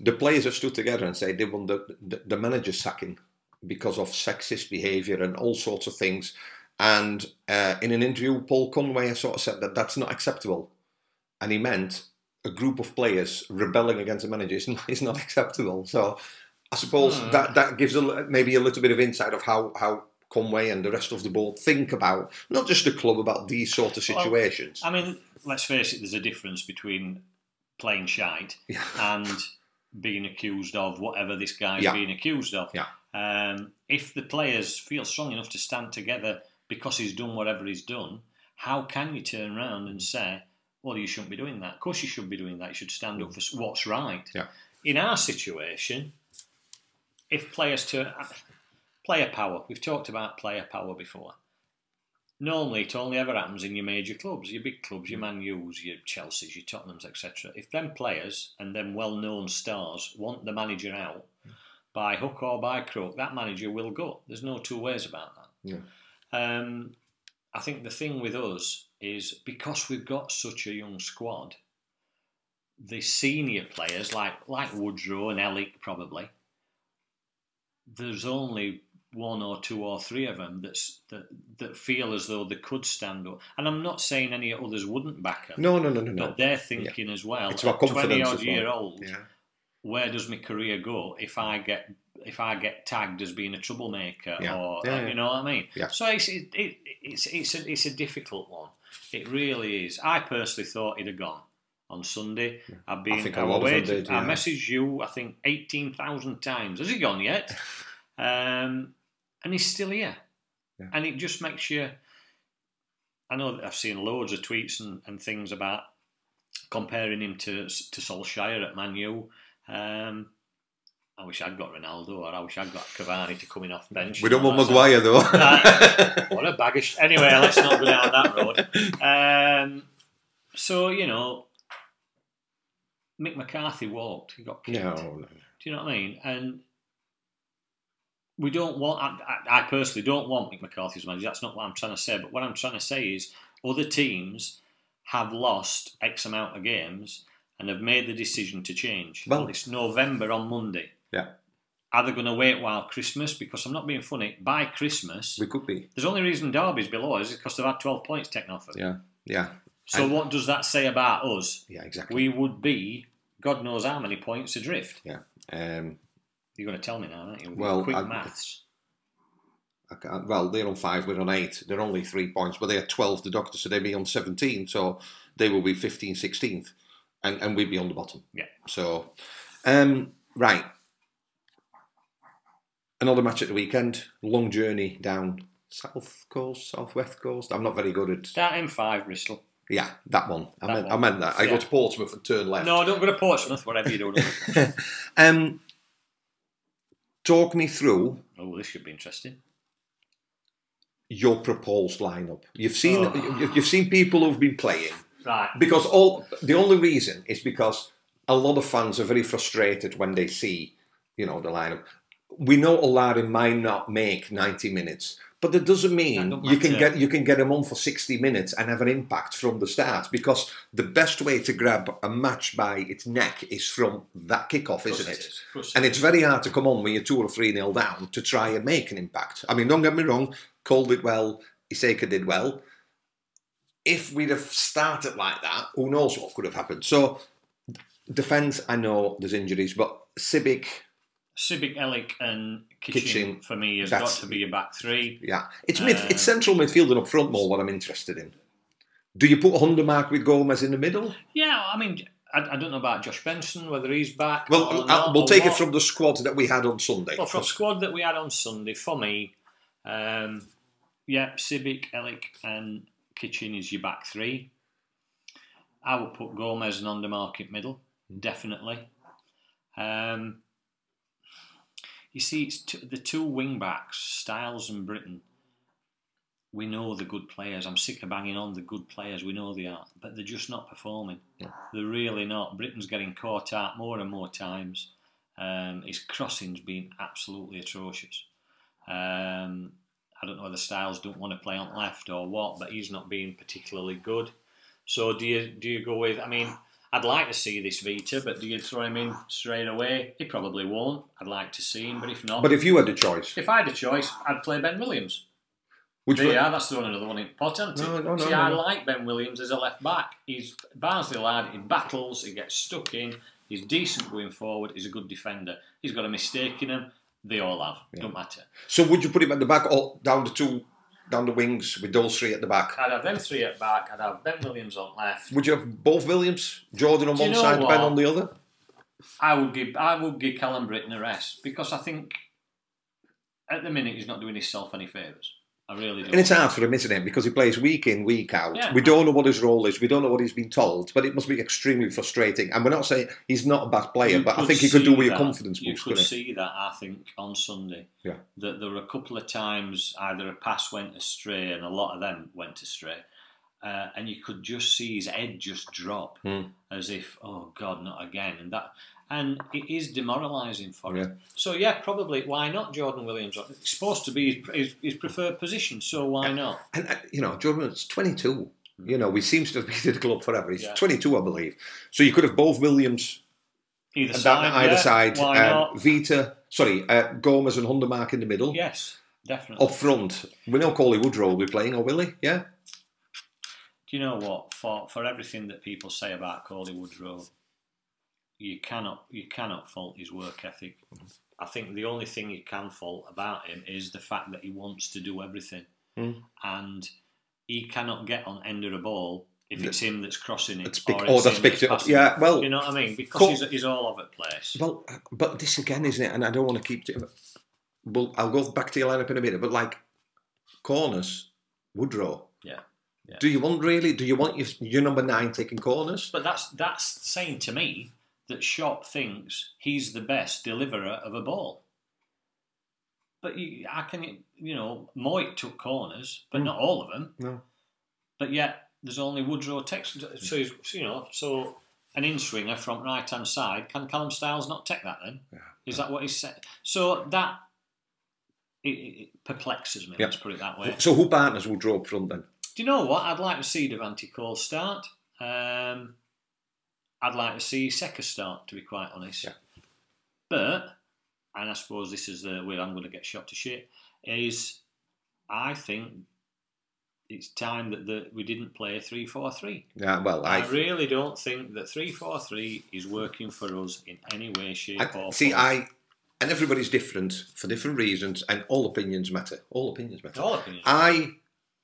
The players have stood together and said they want the, the, the manager sacking because of sexist behaviour and all sorts of things. And uh, in an interview, Paul Conway sort of said that that's not acceptable. And he meant a group of players rebelling against the manager is not, is not acceptable. So I suppose Hmm. that, that gives a, maybe a little bit of insight of how, how Conway and the rest of the board think about not just the club, about these sort of Well, situations. I mean, let's face it, there's a difference between playing shite and being accused of whatever this guy's Yeah. being accused of. Yeah. Um, if the players feel strong enough to stand together because he's done whatever he's done, how can you turn around and say, well, you shouldn't be doing that? Of course, you should be doing that. You should stand up for what's right. Yeah. In our situation, if players turn. Player power. We've talked about player power before. Normally, it only ever happens in your major clubs, your big clubs, your Man U's, your Chelsea's, your Tottenham's, etc. If them players and them well-known stars want the manager out by hook or by crook, that manager will go. There's no two ways about that. Yeah. Um, I think the thing with us is because we've got such a young squad, the senior players like like Woodrow and Helik probably, there's only one or two or three of them that's that that feel as though they could stand up. And I'm not saying any others wouldn't back them. No, no, no, no, no. But they're thinking as well. It's about confidence 20 as odd well. year old, Yeah. where does my career go if I get if I get tagged as being a troublemaker Yeah. or Yeah, uh, yeah. you know what I mean? Yeah. So it's it, it, it's it's a, it's a difficult one. It really is. I personally thought he'd have gone on Sunday. I've been I them waited- did, I yeah. messaged you I think eighteen thousand times. Has he gone yet? um, and he's still here. Yeah. And it just makes you. I know that I've seen loads of tweets and, and things about comparing him to to Solskjaer at Man U. Um, I wish I'd got Ronaldo, or I wish I'd got Cavani to come in off bench. We don't want Maguire though. What a baggish. Anyway, let's not go down that road. Um, so you know, Mick McCarthy walked. He got kicked. no, no. Do you know what I mean? And we don't want. I, I, personally don't want Mick McCarthy as manager. That's not what I'm trying to say. But what I'm trying to say is, other teams have lost X amount of games and have made the decision to change. Well- it's November on Monday. Yeah, Are they going to wait while Christmas? Because I'm not being funny. By Christmas, we could be. there's only reason Derby's below us is because they've had 12 points taken off them. Yeah, yeah, So And- what does that say about us? yeah, exactly. We would be, God knows how many points adrift. yeah. Um, You're going to tell me now, aren't you? Well, quick I- maths. I well, they're on five, we're on eight. They're only three points, but they had 12, the doctor, so they'd be on 17. So they will be 15, 16th, and, and we'd be on the bottom. Yeah. So, um, right. Another match at the weekend. Long journey down south coast, southwest coast. I'm not very good at. Start M5, Bristol. Yeah, that one. I, That meant, one. I meant that. I Yeah. go to Portsmouth and turn left. No, I don't go to Portsmouth, whatever you do. um, talk me through oh, this should be interesting. your proposed lineup. You've seen Oh. you- you've seen people who've been playing Right. because all the only reason is because a lot of fans are very frustrated when they see you know the lineup. we know Olarin might not make 90 minutes, but that doesn't mean don't you can get you can get him on for 60 minutes and have an impact from the start because the best way to grab a match by its neck is from that kickoff, isn't it it? is. And it's very hard to come on when you're two or three nil down to try and make an impact. I mean, don't get me wrong, Cole did well, Iseka did well. If we'd have started like that, who knows what could have happened? So, defence, I know there's injuries, but Sibbick, Sibbick, Helik, and Kitching, for me has got to be a back three. yeah, it's mid, Uh, it's central midfield and up front more what I'm interested in. Do you put Hondermarck with Gomes in the middle? Yeah, I mean, I, I don't know about Josh Benson whether he's back. Well, or uh, not, we'll take it from the squad that we had on Sunday. Well, from squad that we had on Sunday, for me, um, yeah, Sibbick, Helik, and Kitching is your back three. I would put Gomes and Hondermarck middle, definitely. Um, you see, it's t- the two wing backs, Styles and Brittain. We know the good players. I'm sick of banging on the good players. We know they are, but they're just not performing. They're really not. Brittain's getting caught out more and more times. Um, his crossing's been absolutely atrocious. Um, I don't know whether Styles don't want to play on left or what, but he's not being particularly good. So do you do you go with? I mean, I'd like to see this Vita, but do you throw him in straight away? He probably won't. I'd like to see him, but if not, But if you had a choice, if I had a choice, I'd play Ben Williams. which There one- are, that's throwing another one in pot, isn't? No, no, no, See, no, I no. like Ben Williams as a left back. He's Barnsley lad, he battles, he gets stuck in, he's decent going forward, he's a good defender. He's got a mistake in him, they all have, don't matter. so would you put him at the back or down the two, down the wings with those three at the back? I'd have them three at back, I'd have Ben Williams on left. Would you have both Williams, Jordan on Do one side, what? Ben on the other? I would give I would give Callum Brittain a rest because I think at the minute he's not doing himself any favours. I really do. And it's hard for him, isn't it? Because he plays week in, week out. Yeah. We don't know what his role is. We don't know what he's been told. But it must be extremely frustrating. And we're not saying he's not a bad player, You but I think he could do with your confidence You boost, could couldn't he? see that, I think, on Sunday. Yeah. That there were a couple of times either a pass went astray, and a lot of them went astray, uh, and you could just see his head just drop, Hmm. as if, oh God, not again, and that. And it is demoralising for Yeah. him. So yeah, probably why not Jordan Williams? It's supposed to be his, his, his preferred position, so why not? And, uh, you know, Jordan's 22. You know, he seems to have been at the club forever. He's Yeah. 22, I believe. So you could have both Williams Either side, either yeah, side. Why um, not? Vita, sorry, uh, Gomes and Hondermarck in the middle. Yes, definitely. Up front, we know Cauley Woodrow will be playing, or will he? Yeah. Do you know what? For for everything that people say about Cauley Woodrow, you cannot you cannot fault his work ethic. I think the only thing you can fault about him is the fact that he wants to do everything, Mm. and he cannot get on end of a ball if it's him that's crossing it. It's pick- or oh, that's picked it Yeah, well, you know what I mean because he's, he's all over the place. Well, but this again, isn't it? And I don't want to keep. Well, I'll go back to your lineup in a minute. But like corners, Woodrow. Yeah. Yeah. Do you want really? Do you want your, your number nine taking corners? But that's that's saying to me that Schopp thinks he's the best deliverer of a ball. But you, I can, you know, Mowatt took corners, but not all of them. No. But yet there's only Woodrow text. So he's- you know, so an in swinger from right hand side. Can Callum Styles not take that then? Yeah. Is that what he said? So that it, it perplexes me. Yeah. Let's put it that way. So who partners Woodrow up front then? Do you know what? I'd like to see Devante Cole start. Um, I'd like to see Iseka start, to be quite honest. Yeah. But, and I suppose this is the where I'm going to get shot to shit, is I think it's time that the, we didn't play 3 4 3. Yeah, well, I, I really don't think that 3 4 3 is working for us in any way, shape, I- or see. form. I and everybody's different for different reasons, and all opinions matter. All opinions matter. All opinions. I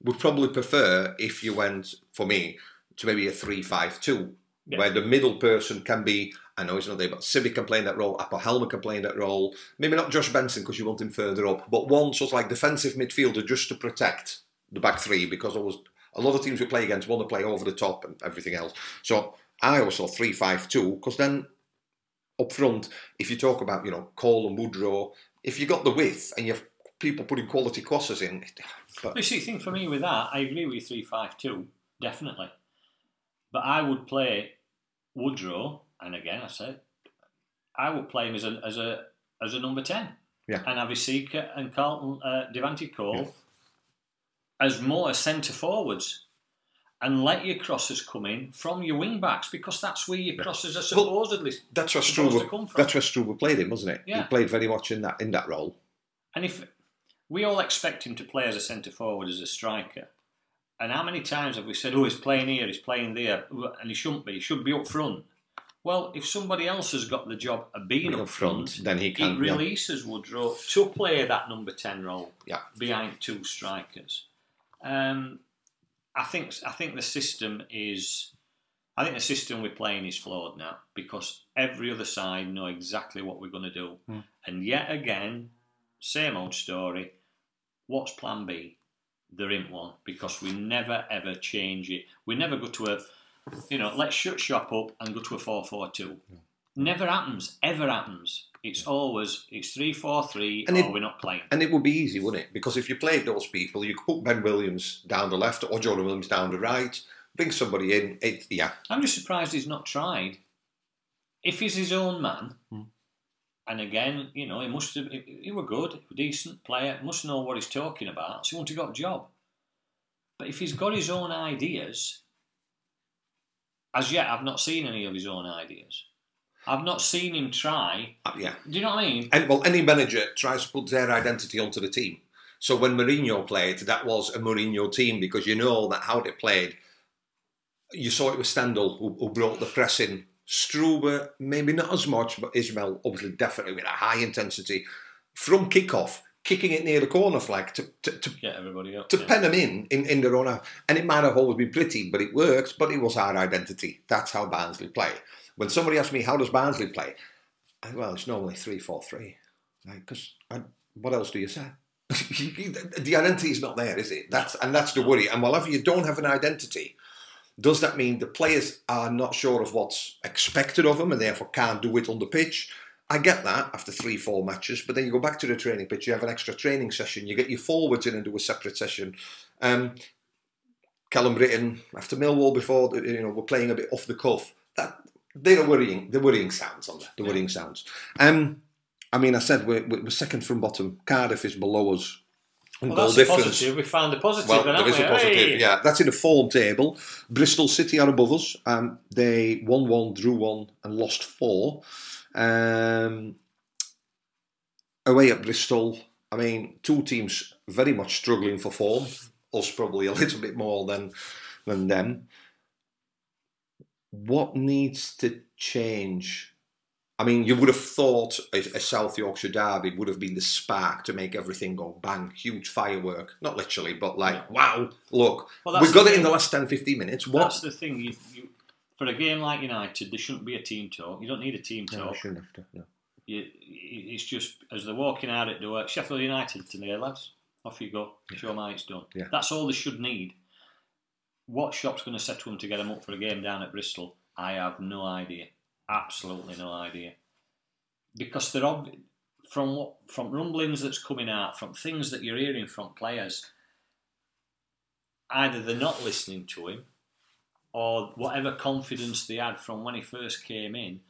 would probably prefer if you went for me to maybe a three-five-two, Yeah. where the middle person can be. I know he's not there, but Sibbick can play in that role. Aapo Halme can play in that role. Maybe not Josh Benson because you want him further up, but one sort of like defensive midfielder just to protect the back three because always a lot of teams we play against want to play over the top and everything else. So I always saw three-five-two because then up front, if you talk about you know Cole and Woodrow, if you got the width and you have people putting quality crosses in, but You see, the thing for me with that, I agree with three five two, definitely. But I would play Woodrow, and again I said, I would play him as a as a as a number ten. Yeah. and Avisika and Carlton uh, Devante Cole as more centre forwards. And let your crosses come in from your wing backs because that's where your crosses are Well, supposedly That's where supposed to come from. That's where Struber played him, wasn't it? Yeah. He played very much in that in that role. And if we all expect him to play as a centre forward, as a striker, and how many times have we said, "Oh, he's playing here, he's playing there," and he shouldn't be. He should be up front. Well, if somebody else has got the job of being Up up front, front, then he can, It releases Woodrow to play that number ten role Yeah. behind two strikers. Um, I think I think the system is. I think the system we're playing is flawed now because every other side know exactly what we're going to do, Hmm. and yet again, same old story. What's Plan B? There ain't one because we never ever change it. We never go to a, you know, let's shut shop up and go to a four-four-two. Never happens. Ever happens. It's always it's three-four-three, And or it- we're not playing. And it would be easy, wouldn't it? Because if you played those people, you could put Ben Williams down the left or Jordan Williams down the right, bring somebody in. It, yeah, I'm just surprised he's not tried. If he's his own man, Hmm. And again, you know, he must have, he, he were good, decent player, must know what he's talking about, so he wouldn't have got a job. But if he's got his own ideas, as yet, I've not seen any of his own ideas. I've not seen him try. Uh, yeah. Do you know what I mean? And well, any manager tries to put their identity onto the team. So when Mourinho played, that was a Mourinho team because you know that how they played. You saw it with Stendel who, who brought the press in. Struber, maybe not as much, but Ismaël obviously definitely with a high intensity from kickoff, kicking it near the corner flag to, to, to Get everybody up. to yeah. pen them in, in in their own half. And it might have always been pretty, but it worked. But it was our identity. That's how Barnsley play. When somebody asks me how does Barnsley play, I, well, it's normally three four three. Because what else do you say? the identity is not there, is it? That's and that's the worry. And whenever you don't have an identity, does that mean the players are not sure of what's expected of them and therefore can't do it on the pitch? I get that after three, four matches, but then you go back to the training pitch, you have an extra training session, you get your forwards in and do a separate session. Um, Callum Brittain after Millwall before you know we're playing a bit off the cuff. That they're worrying, the worrying sounds on that, the worrying sounds. Um, I mean, I said we're, we're second from bottom. Cardiff is below us. Well, goal that's a difference. positive. We found a positive. Well, there is a positive, Hey! yeah. That's in the form table. Bristol City are above us. Um, they won one, drew one, and lost four. Um, away at Bristol, I mean, two teams very much struggling for form. Us probably a little bit more than than them. What needs to change? I mean, you would have thought a, a South Yorkshire derby would have been the spark to make everything go bang, huge firework. Not literally, but like, wow, look, Well, we've got it in the last 10, 15 minutes. What? That's the thing. You, you, for a game like United, there shouldn't be a team talk. You don't need a team No, talk. shouldn't have to. No. You, it's just as they're walking out at door, Sheffield United to me, lads. Off you go. Show them how it's done. Yeah. That's all they should need. What Schopp's going to set to them to get them up for a game down at Bristol? I have no idea. Absolutely no idea. Because they're ob- from what from rumblings that's coming out, from things that you're hearing from players. Either they're not listening to him, or whatever confidence they had from when he first came in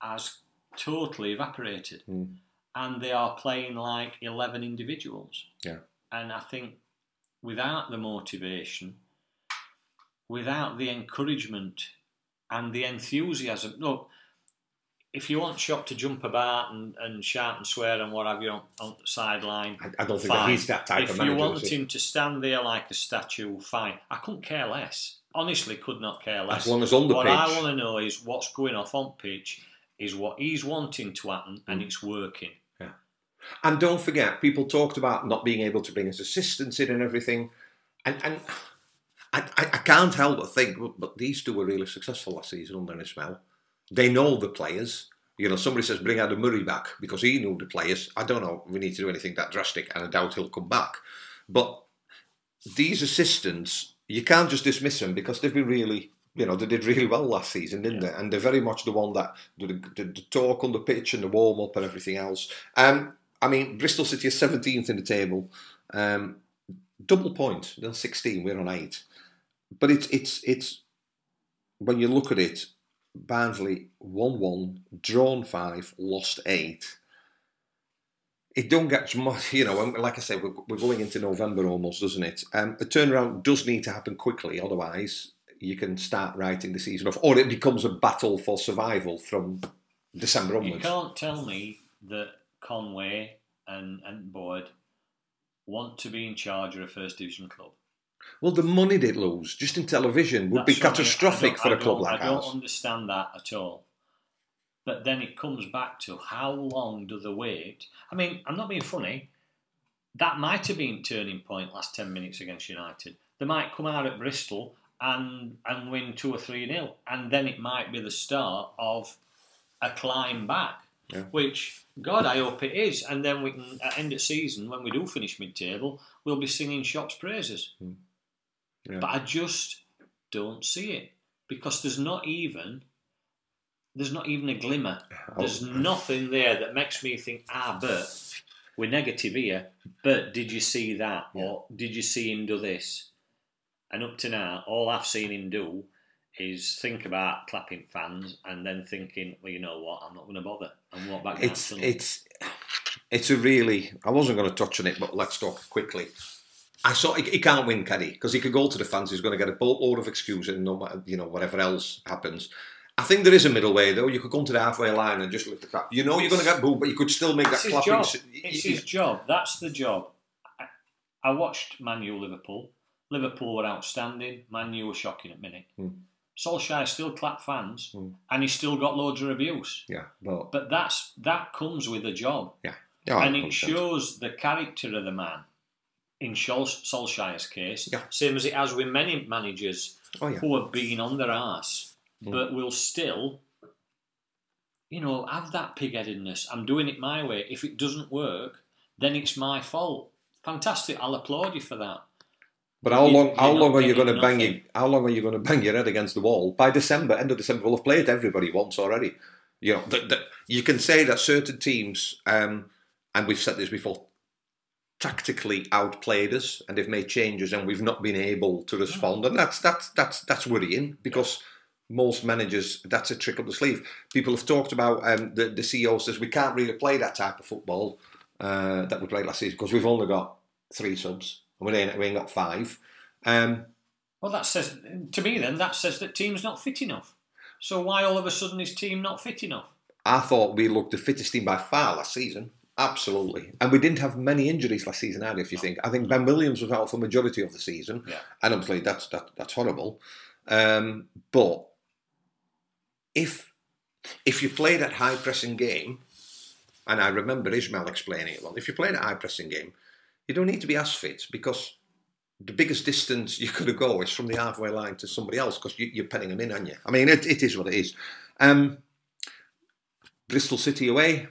has totally evaporated. Mm. And they are playing like 11 individuals. Yeah. And I think without the motivation, without the encouragement and the enthusiasm, look, if you want Schopp to jump about and, and shout and swear and what have you on, on the sideline, I, I don't think that he's that type if of you manager. want is he? him to stand there like a statue, fine. I couldn't care less. Honestly, could not care less. As long as on the what pitch. I want to know is what's going off on pitch is what he's wanting to happen, Mm. and it's working. Yeah. And don't forget, people talked about not being able to bring his assistants in and everything. And, and I, I, I can't help but think, but, but these two were really successful last season under Ismaël. They know the players. You know, somebody says bring Adam Murray back because he knew the players. I don't know. We need to do anything that drastic, and I doubt he'll come back. But these assistants, you can't just dismiss them because they've been really, you know, they did really well last season, didn't they? And they're very much the one that the, the, the talk on the pitch and the warm up and everything else. Um, I mean, Bristol City is 17th in the table, um, double point. They're 16. We're on eight. But it's it's it's when you look at it, Barnsley won one, drawn five, lost eight. it don't get much, you know, like I said, we're, we're going into November almost, doesn't it? Um, the turnaround does need to happen quickly, otherwise you can start writing the season off, or it becomes a battle for survival from December onwards. You can't tell me that Conway and, and Boyd want to be in charge of a first division club. Well, the money they'd lose just in television would be That's what I mean. I catastrophic for a club like I don't ours. understand that at all. But then it comes back to how long do they wait? I mean, I'm not being funny. That might have been turning point last ten minutes against United. They might come out at Bristol and and win two or three nil, and then it might be the start of a climb back. Yeah. Which God, I hope it is. And then we can at end of season when we do finish mid table, we'll be singing Schopp's praises. Hmm. Yeah. But I just don't see it because there's not even there's not even a glimmer. There's nothing there that makes me think, ah, but we're negative here. But did you see that, or did you see him do this? And up to now, all I've seen him do is think about clapping fans and then thinking, well, you know what, I'm not going to bother and walk back. It's it's it's a really. I wasn't going to touch on it, but let's talk quickly. I saw he, he can't win, can he? Because he could go to the fans. He's going to get a boatload of excuses, no matter you know whatever else happens. I think there is a middle way though. You could come to the halfway line and just lift the clap. You know you're going to get booed, but you could still make It's that clapping. job. It's his job. That's the job. I, I watched Man U Liverpool. Liverpool were outstanding. Man U were shocking at minute. Hmm. Solskjaer still clapped fans, and he still got loads of abuse. Yeah, but But that's that comes with a job, yeah, yeah and it shows the character of the man. In Sol- Solskjaer's case, Yeah. same as it has with many managers Oh, yeah. who have been on their ass, Hmm. but will still, you know, have that pig-headedness. I'm doing it my way. If it doesn't work, then it's my fault. Fantastic. I'll applaud you for that. But how long? How long are you going to bang your, How long are you going to bang your head against the wall? By December, end of December, we'll have played everybody once already. You know, th- th- you can say that certain teams, um, and we've said this before, tactically outplayed us, and they've made changes, and we've not been able to respond, and that's that's that's that's worrying because. Most managers, that's a trick up the sleeve. People have talked about um, the the CEO says we can't really play that type of football uh, that we played last season because we've only got three subs and we ain't, we ain't got five. Um, Well, that says to me then that says that team's not fit enough. So why all of a sudden is team not fit enough? I thought we looked the fittest team by far last season. Absolutely. And we didn't have many injuries last season either, if you think. I think Ben Williams was out for majority of the season. Yeah. And obviously that's that, that's horrible. Um, but if if you play that high pressing game, and I remember Ismaël explaining it well, if you play that high pressing game, you don't need to be as fit because the biggest distance you could go is from the halfway line to somebody else because you, you're penning them in, aren't you? I mean, it, it is what it is. Um, Bristol City away.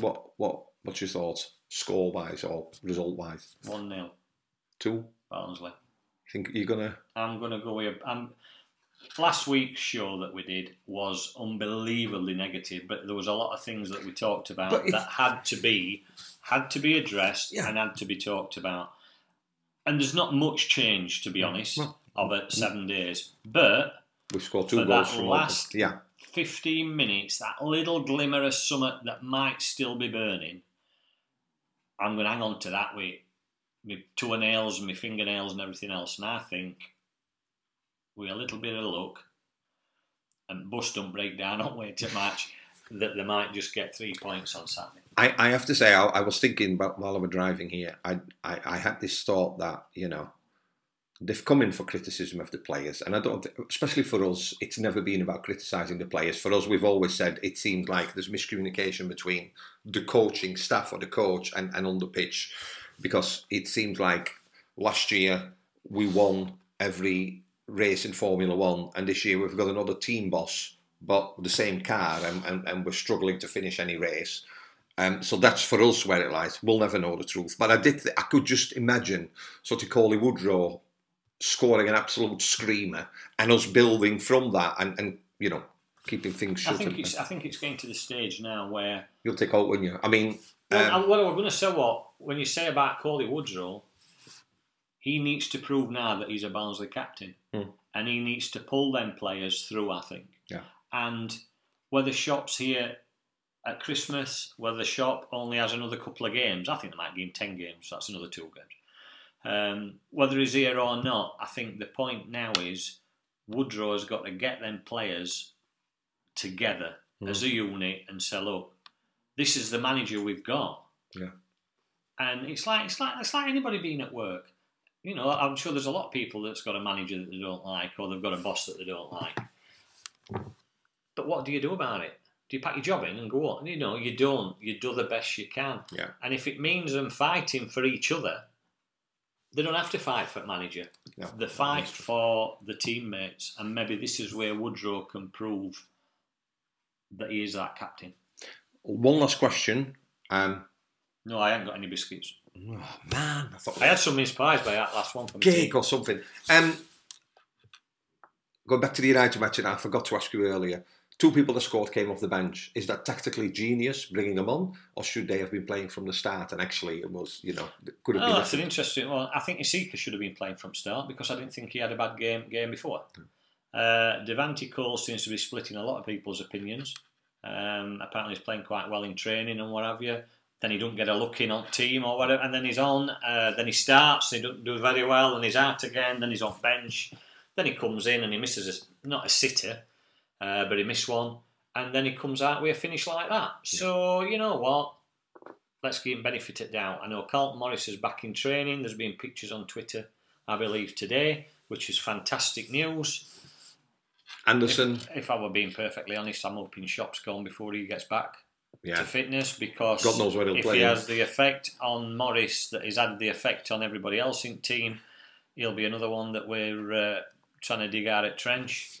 What what what's your thoughts, score wise or result wise? 1 0, Two. Barnsley. Think you're gonna? I'm going to go with. I'm, last week's show that we did was unbelievably negative, but there was a lot of things that we talked about if- that had to be had to be addressed Yeah. and had to be talked about. And there's not much change, to be honest, Well, of it seven days. But We've scored two goals that from last-. Yeah, 15 minutes, that little glimmer of something that might still be burning, I'm going to hang on to that with my toenails and my fingernails and everything else. And I think with a little bit of luck and bus don't break down on way too much, that they might just get three points on Saturday. I, I have to say I, I was thinking about while I was driving here. I, I I had this thought that you know they've come in for criticism of the players, and I don't, especially for us, it's never been about criticising the players. For us, we've always said it seems like there's miscommunication between the coaching staff or the coach and, and on the pitch, because it seems like last year we won every race in Formula One, and this year we've got another team boss, but the same car, and, and, and we're struggling to finish any race. Um, so that's for us where it lies. We'll never know the truth. But I did. Th- I could just imagine sort of Cauley Woodrow scoring an absolute screamer, and us building from that, and, and you know keeping things I think it's I think it's getting to the stage now where You'll take out, wouldn't you? I mean, Well, um, and what I was going to say, what when you say about Cauley Woodrow, he needs to prove now that he's a Barnsley captain, Hmm. and he needs to pull them players through. I think, yeah. and whether Schopp's here at Christmas, whether the Schopp only has another couple of games. I think they might give him 10 games, so that's another two games. Um, whether he's here or not, I think the point now is Woodrow has got to get them players together Mm. as a unit and say, look, this is the manager we've got. Yeah. And it's like it's like it's like anybody being at work. You know, I'm sure there's a lot of people that's got a manager that they don't like, or they've got a boss that they don't like. But what do you do about it? Do you pack your job in and go on? You know, you don't. You do the best you can. Yeah. And if it means them fighting for each other, they don't have to fight for manager. No, they fight for the teammates, and maybe this is where Woodrow can prove that he is that captain. One last question. Um, No, I haven't got any biscuits. oh, man, I thought I had some pies by that last one. From cake or something. Um, going back to the United match, and I forgot to ask you earlier. Two people that scored came off the bench. Is that tactically genius bringing them on, or should they have been playing from the start? And actually, it was you know could have Oh, been. that's an interesting one. I think Iseka should have been playing from start because I didn't think he had a bad game game before. Uh, Devante Cole seems to be splitting a lot of people's opinions. Um, apparently, he's playing quite well in training and what have you. Then he don't get a look in on team or whatever, and then he's on. Uh, then he starts, he don't do very well, and he's out again. Then he's on bench. Then he comes in and he misses a, not a sitter, uh, but he missed one, and then he comes out with a finish like that. So you know what? let's give him benefit of doubt. I know Carlton Morris is back in training. There's been pictures on Twitter, I believe, today, which is fantastic news. Andersen, If, if I were being perfectly honest, I'm hoping Schopp's gone before he gets back yeah, to fitness because God knows where he'll if play he him. has the effect on Morris that he's had the effect on everybody else in the team, he'll be another one that we're uh, trying to dig out at trench.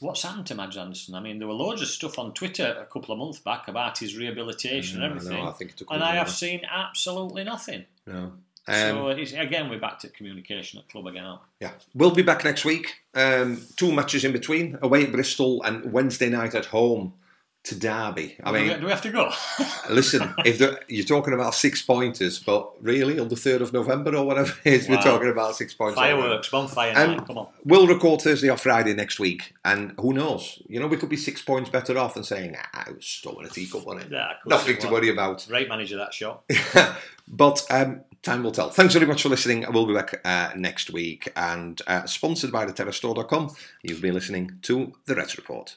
What's happened to Mads Andersen? I mean, there were loads of stuff on Twitter a couple of months back about his rehabilitation Yeah, and everything. I think and I have seen absolutely nothing. no. so Um, it's, again, we're back to communication at club again. yeah, we'll be back next week. Um, two matches in between: away at Bristol and Wednesday night at home to Derby. I mean, do, we, have to go? Listen, if you're talking about six pointers, but really on the third of November or whatever it is, we're talking about six pointers. Fireworks, bonfire Um, night. Come on. We'll record Thursday or Friday next week, and who knows? You know, we could be six points better off and saying, "Ah, it was stolen a teacup on it." Yeah, Nothing to worry about. Great manager that shot. but um, time will tell. Thanks very much for listening. We'll be back uh, next week, and uh, sponsored by theterrastore.com. You've been listening to the Reds Report.